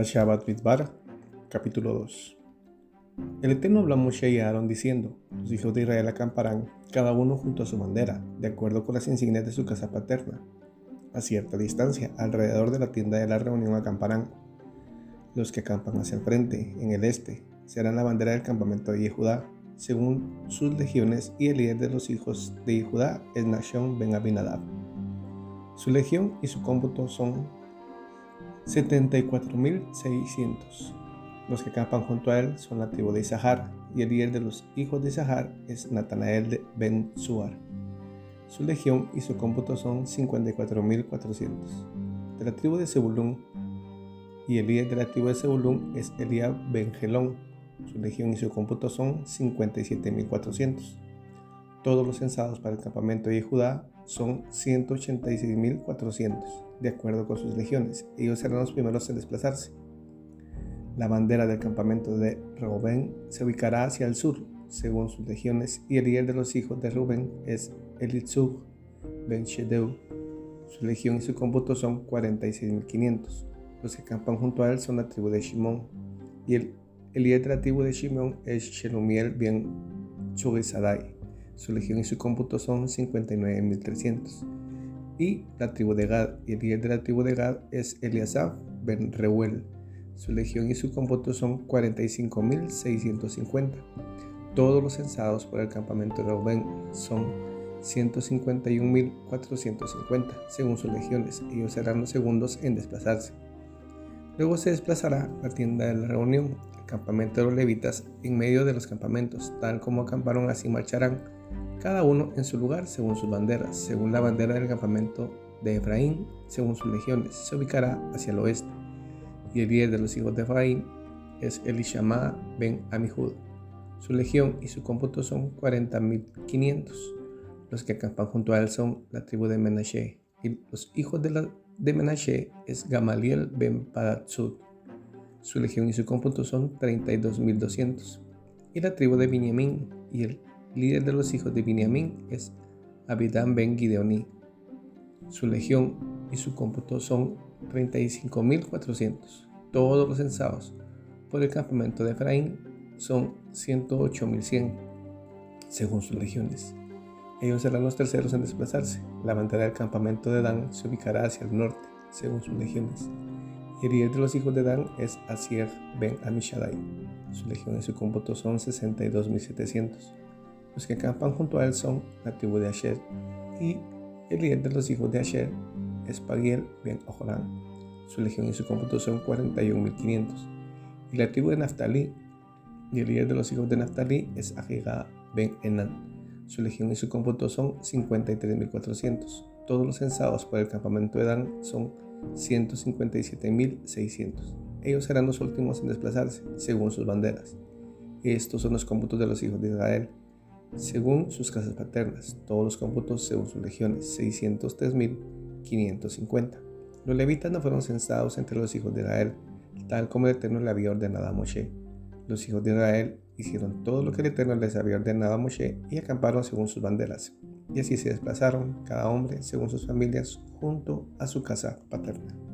Shabbat Midbar, capítulo 2. El Eterno habló a Moshe y a Aaron diciendo: Los hijos de Israel acamparán, cada uno junto a su bandera, de acuerdo con las insignias de su casa paterna. A cierta distancia, alrededor de la tienda de la reunión acamparán. Los que acampan hacia el frente, en el este, serán la bandera del campamento de Judá, según sus legiones, y el líder de los hijos de Judá es Nashon ben Abinadab. Su legión y su cómputo son 74.600. Los que acampan junto a él son la tribu de Isahar, y el líder de los hijos de Isahar es Natanael de Ben Suar. Su legión y su cómputo son 54.400. De la tribu de Zebulún, y el líder de la tribu de Zebulún es Eliab Ben Gelón. Su legión y su cómputo son 57.400. Todos los censados para el campamento de Judá son 186.400, de acuerdo con sus legiones. Ellos serán los primeros en desplazarse. La bandera del campamento de Reuben se ubicará hacia el sur, según sus legiones, y el líder de los hijos de Reuben es Elitzug ben Shedeu. Su legión y su cómputo son 46.500. Los que acampan junto a él son la tribu de Shimón, y el, líder de la tribu de Shimón es Shelumiel ben Chugisadai. Su legión y su cómputo son 59.300. Y la tribu de Gad, y el líder de la tribu de Gad es Eliasaf ben Reuel. Su legión y su cómputo son 45.650. Todos los censados por el campamento de Reuben son 151.450, según sus legiones. Ellos serán los segundos en desplazarse. Luego se desplazará la tienda de la reunión, el campamento de los levitas, en medio de los campamentos, tal como acamparon así marcharán cada uno en su lugar según sus banderas, según la bandera del campamento de Efraín, según sus legiones, se ubicará hacia el oeste. Y el líder de los hijos de Efraín es Elishama ben Amihud. Su legión y su cómputo son 40.500. Los que acampan junto a él son la tribu de Menashe. Y los hijos de, la, de Menashe es Gamaliel ben Padatsud. Su legión y su cómputo son 32.200. Y la tribu de Benjamín y el líder de los hijos de Binyamin es Abidán ben Gideoni. Su legión y su cómputo son 35.400. Todos los censados por el campamento de Efraín son 108.100, según sus legiones. Ellos serán los terceros en desplazarse. La bandera del campamento de Dan se ubicará hacia el norte, según sus legiones. Y el líder de los hijos de Dan es Asier ben Amishadai. Su legión y su cómputo son 62.700. Los que acampan junto a él son la tribu de Asher y el líder de los hijos de Asher es Pagiel ben Ojorán. Su legión y su cómputo son 41.500. Y la tribu de Naftali y el líder de los hijos de Naftali es Ajiga ben Enan. Su legión y su cómputo son 53.400. Todos los censados por el campamento de Dan son 157.600. Ellos serán los últimos en desplazarse, según sus banderas. Estos son los cómputos de los hijos de Israel según sus casas paternas, todos los cómputos según sus legiones, 603.550. Los levitas no fueron censados entre los hijos de Israel, tal como el Eterno le había ordenado a Moshe. Los hijos de Israel hicieron todo lo que el Eterno les había ordenado a Moshe y acamparon según sus banderas. Y así se desplazaron, cada hombre según sus familias, junto a su casa paterna.